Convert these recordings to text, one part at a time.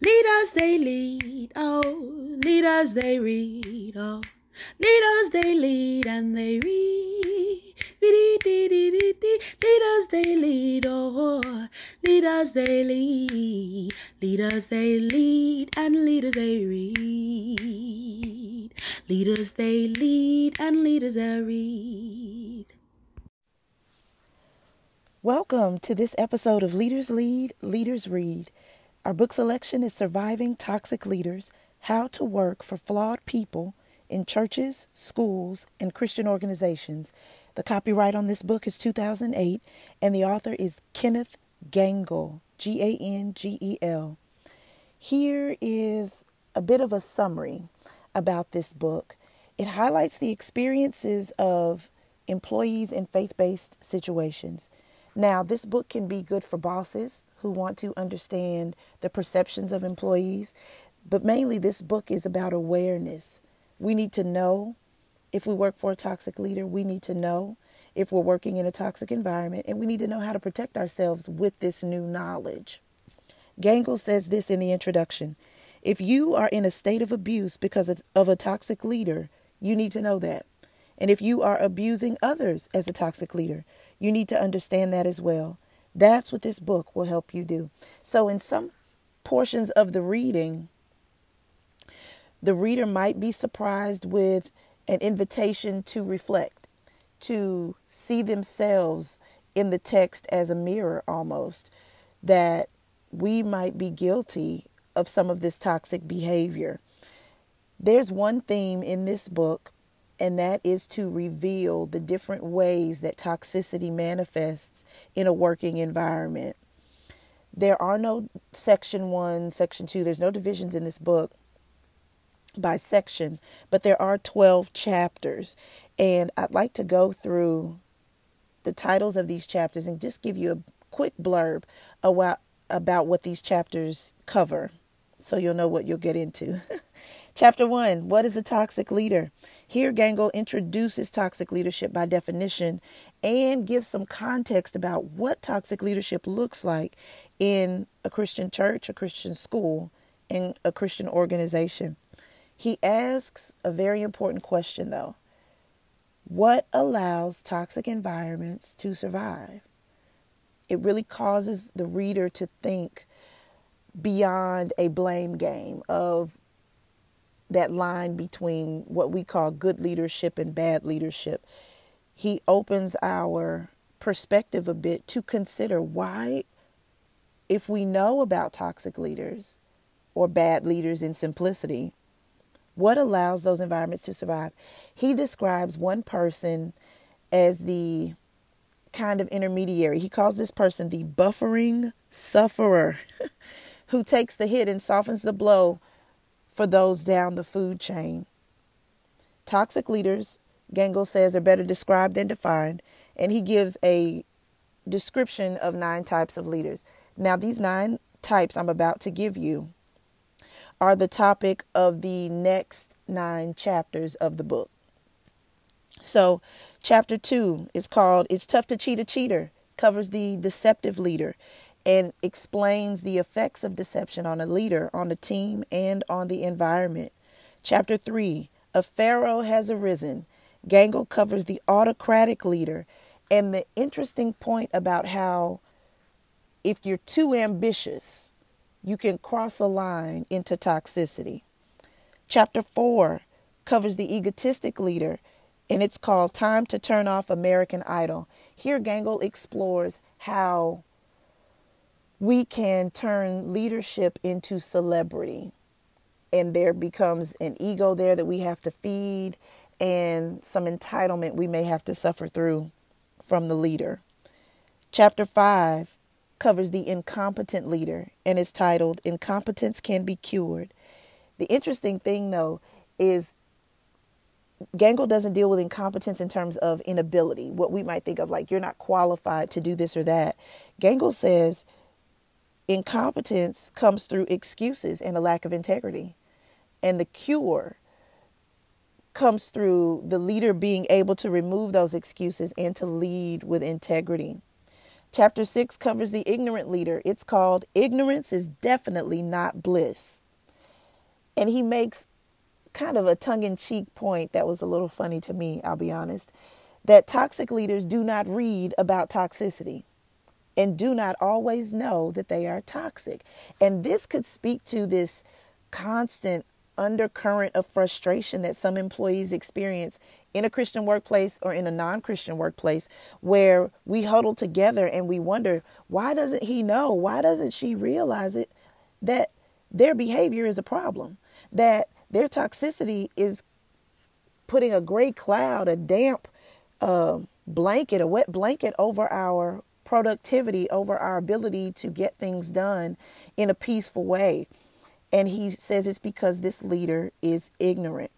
Leaders they lead, oh, leaders they read, oh, leaders they lead and they read. Leaders they lead, oh, leaders they lead, leaders they lead and leaders they read. Leaders they lead and leaders they read. Welcome to this episode of Leaders Lead, Leaders Read. Our book selection is Surviving Toxic Leaders How to Work for Flawed People in Churches, Schools, and Christian Organizations. The copyright on this book is 2008, and the author is Kenneth Gangel, G A N G E L. Here is a bit of a summary about this book. It highlights the experiences of employees in faith based situations. Now, this book can be good for bosses who want to understand the perceptions of employees, but mainly this book is about awareness. We need to know if we work for a toxic leader, we need to know if we're working in a toxic environment, and we need to know how to protect ourselves with this new knowledge. Gangel says this in the introduction If you are in a state of abuse because of a toxic leader, you need to know that. And if you are abusing others as a toxic leader, you need to understand that as well. That's what this book will help you do. So, in some portions of the reading, the reader might be surprised with an invitation to reflect, to see themselves in the text as a mirror almost, that we might be guilty of some of this toxic behavior. There's one theme in this book and that is to reveal the different ways that toxicity manifests in a working environment. There are no section one, section two, there's no divisions in this book by section, but there are 12 chapters. And I'd like to go through the titles of these chapters and just give you a quick blurb about, about what these chapters cover so you'll know what you'll get into. Chapter 1 What is a toxic leader? Here, Gangel introduces toxic leadership by definition and gives some context about what toxic leadership looks like in a Christian church, a Christian school, and a Christian organization. He asks a very important question, though What allows toxic environments to survive? It really causes the reader to think beyond a blame game of that line between what we call good leadership and bad leadership. He opens our perspective a bit to consider why, if we know about toxic leaders or bad leaders in simplicity, what allows those environments to survive? He describes one person as the kind of intermediary. He calls this person the buffering sufferer who takes the hit and softens the blow for those down the food chain. Toxic leaders, Gangel says, are better described than defined, and he gives a description of nine types of leaders. Now, these nine types I'm about to give you are the topic of the next nine chapters of the book. So, chapter two is called It's Tough to Cheat a Cheater, covers the deceptive leader and explains the effects of deception on a leader, on a team, and on the environment. Chapter 3 A Pharaoh has arisen. Gangel covers the autocratic leader and the interesting point about how if you're too ambitious, you can cross a line into toxicity. Chapter 4 covers the egotistic leader and it's called Time to Turn Off American Idol. Here, Gangel explores how we can turn leadership into celebrity. And there becomes an ego there that we have to feed and some entitlement we may have to suffer through from the leader. Chapter 5 covers the incompetent leader and is titled Incompetence Can Be Cured. The interesting thing, though, is Gangel doesn't deal with incompetence in terms of inability, what we might think of like you're not qualified to do this or that. Gangel says Incompetence comes through excuses and a lack of integrity. And the cure comes through the leader being able to remove those excuses and to lead with integrity. Chapter 6 covers the ignorant leader. It's called Ignorance is Definitely Not Bliss. And he makes kind of a tongue in cheek point that was a little funny to me, I'll be honest, that toxic leaders do not read about toxicity and do not always know that they are toxic. And this could speak to this constant undercurrent of frustration that some employees experience in a Christian workplace or in a non Christian workplace where we huddle together and we wonder, why doesn't he know? Why doesn't she realize it? That their behavior is a problem, that their toxicity is putting a gray cloud, a damp uh, blanket, a wet blanket over our productivity, over our ability to get things done in a peaceful way. And he says it's because this leader is ignorant.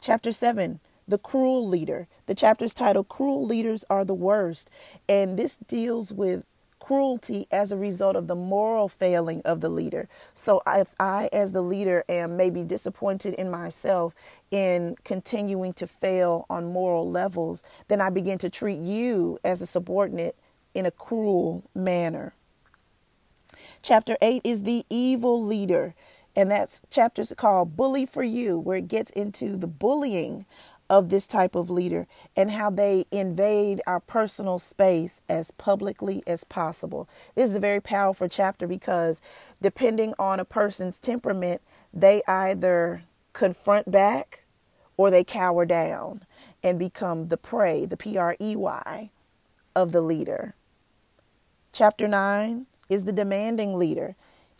Chapter 7 the cruel leader. The chapter's titled Cruel Leaders Are the Worst. And this deals with cruelty as a result of the moral failing of the leader. So if I, as the leader, am maybe disappointed in myself in continuing to fail on moral levels, then I begin to treat you as a subordinate in a cruel manner. Chapter 8 is the evil leader. And that's chapters called Bully for You, where it gets into the bullying of this type of leader and how they invade our personal space as publicly as possible. This is a very powerful chapter because depending on a person's temperament, they either confront back or they cower down and become the prey, the P R E Y, of the leader. Chapter 9 is the demanding leader.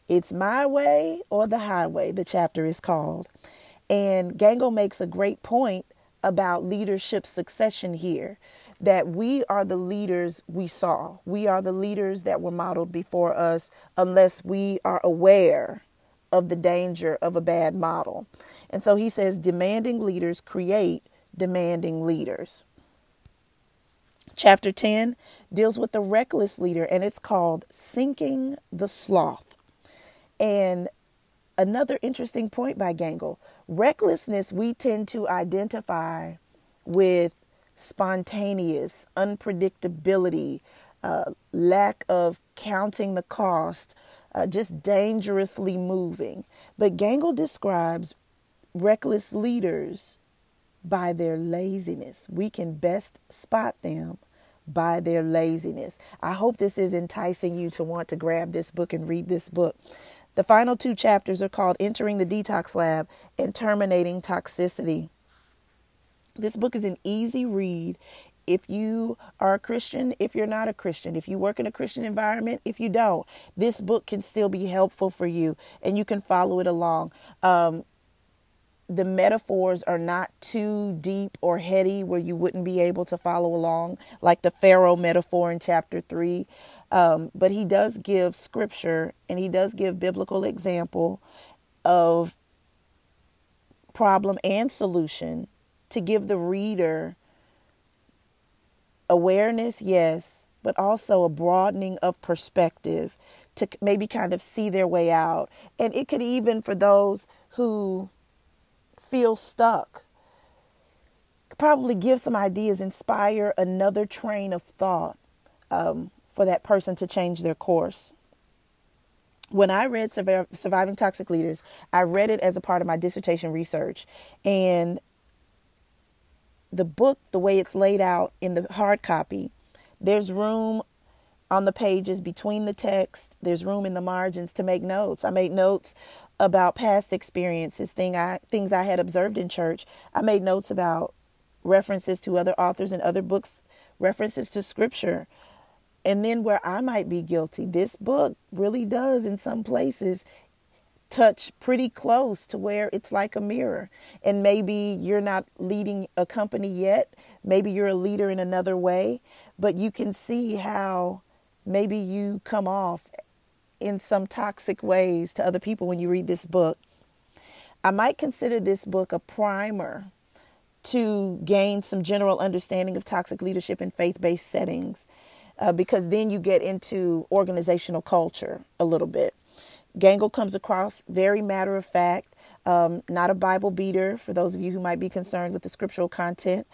It's my way or the highway, the chapter is called. And Gangel makes a great point about leadership succession here that we are the leaders we saw. We are the leaders that were modeled before us unless we are aware of the danger of a bad model. And so he says demanding leaders create demanding leaders. Chapter 10 deals with the reckless leader and it's called Sinking the Sloth. And another interesting point by Gangel Recklessness, we tend to identify with spontaneous, unpredictability, uh, lack of counting the cost, uh, just dangerously moving. But Gangel describes reckless leaders by their laziness. We can best spot them by their laziness. I hope this is enticing you to want to grab this book and read this book. The final two chapters are called Entering the Detox Lab and Terminating Toxicity. This book is an easy read if you are a Christian, if you're not a Christian, if you work in a Christian environment, if you don't, this book can still be helpful for you and you can follow it along. Um, the metaphors are not too deep or heady where you wouldn't be able to follow along, like the Pharaoh metaphor in chapter 3. Um, but he does give scripture and he does give biblical example of problem and solution to give the reader awareness, yes, but also a broadening of perspective to maybe kind of see their way out. And it could even, for those who feel stuck, probably give some ideas, inspire another train of thought. Um, for that person to change their course. When I read Surviving Toxic Leaders, I read it as a part of my dissertation research. And the book, the way it's laid out in the hard copy, there's room on the pages between the text, there's room in the margins to make notes. I made notes about past experiences, thing I, things I had observed in church. I made notes about references to other authors and other books, references to scripture, and then where I might be guilty, this book really does in some places touch pretty close to where it's like a mirror. And maybe you're not leading a company yet, maybe you're a leader in another way, but you can see how maybe you come off in some toxic ways to other people when you read this book. I might consider this book a primer to gain some general understanding of toxic leadership in faith based settings uh, because then you get into organizational culture a little bit. Gangel comes across very matter of fact, um, not a Bible beater for those of you who might be concerned with the scriptural content.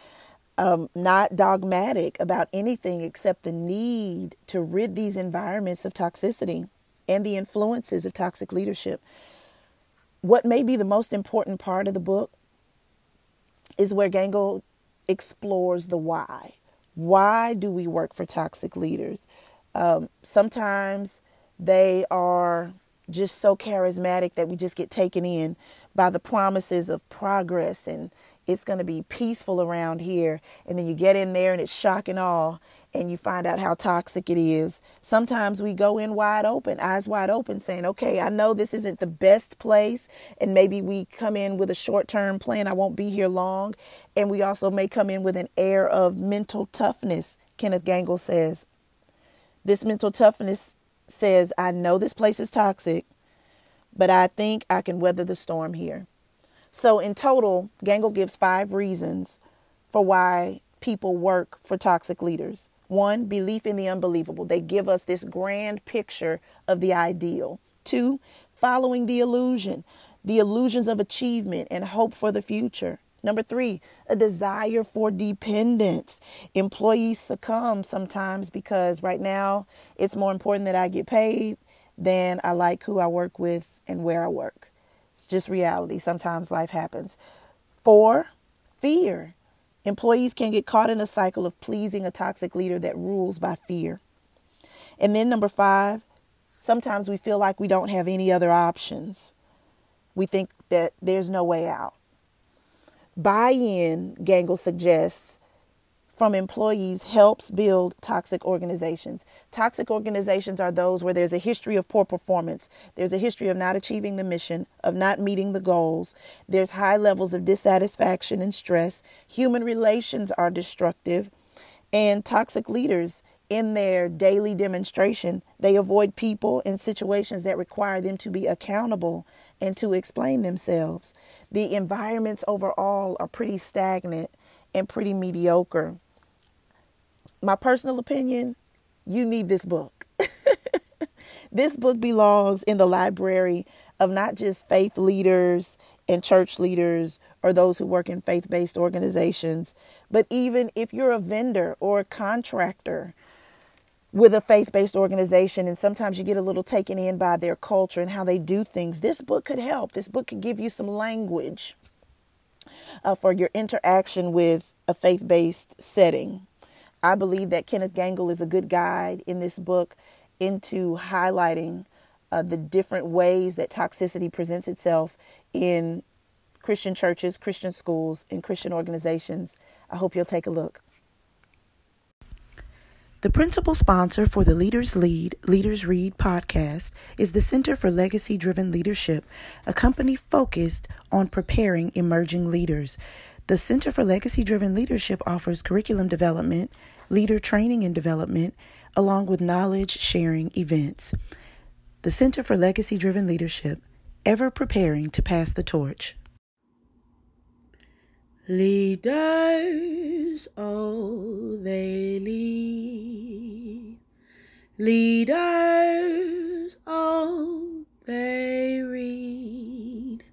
um, not dogmatic about anything except the need to rid these environments of toxicity and the influences of toxic leadership. What may be the most important part of the book is where Gangel explores the why. Why do we work for toxic leaders? Um, sometimes they are just so charismatic that we just get taken in by the promises of progress and it's going to be peaceful around here. And then you get in there and it's shock and awe and you find out how toxic it is. Sometimes we go in wide open, eyes wide open, saying, okay, I know this isn't the best place. And maybe we come in with a short term plan. I won't be here long. And we also may come in with an air of mental toughness, Kenneth Gangel says. This mental toughness says, I know this place is toxic, but I think I can weather the storm here. So, in total, Gangel gives five reasons for why people work for toxic leaders. One, belief in the unbelievable. They give us this grand picture of the ideal. Two, following the illusion, the illusions of achievement and hope for the future. Number three, a desire for dependence. Employees succumb sometimes because right now it's more important that I get paid than I like who I work with and where I work. It's just reality. Sometimes life happens. Four, fear. Employees can get caught in a cycle of pleasing a toxic leader that rules by fear. And then number five, sometimes we feel like we don't have any other options. We think that there's no way out. Buy in, Gangel suggests, from employees helps build toxic organizations. Toxic organizations are those where there's a history of poor performance, there's a history of not achieving the mission, of not meeting the goals, there's high levels of dissatisfaction and stress, human relations are destructive, and toxic leaders in their daily demonstration, they avoid people and situations that require them to be accountable and to explain themselves. The environments overall are pretty stagnant and pretty mediocre my personal opinion, you need this book. this book belongs in the library of not just faith leaders and church leaders or those who work in faith based organizations, but even if you're a vendor or a contractor with a faith based organization and sometimes you get a little taken in by their culture and how they do things, this book could help. This book could give you some language uh, for your interaction with a faith based setting. I believe that Kenneth Gangel is a good guide in this book into highlighting uh, the different ways that toxicity presents itself in Christian churches, Christian schools, and Christian organizations. I hope you'll take a look. The principal sponsor for the Leaders Lead, Leaders Read podcast is the Center for Legacy Driven Leadership, a company focused on preparing emerging leaders. The Center for Legacy Driven Leadership offers curriculum development, leader training and development, along with knowledge sharing events. The Center for Legacy Driven Leadership, ever preparing to pass the torch. Leaders, oh, they lead. Leaders, oh, they read.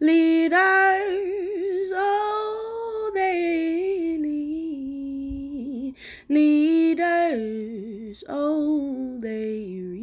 Leaders, Oh, they.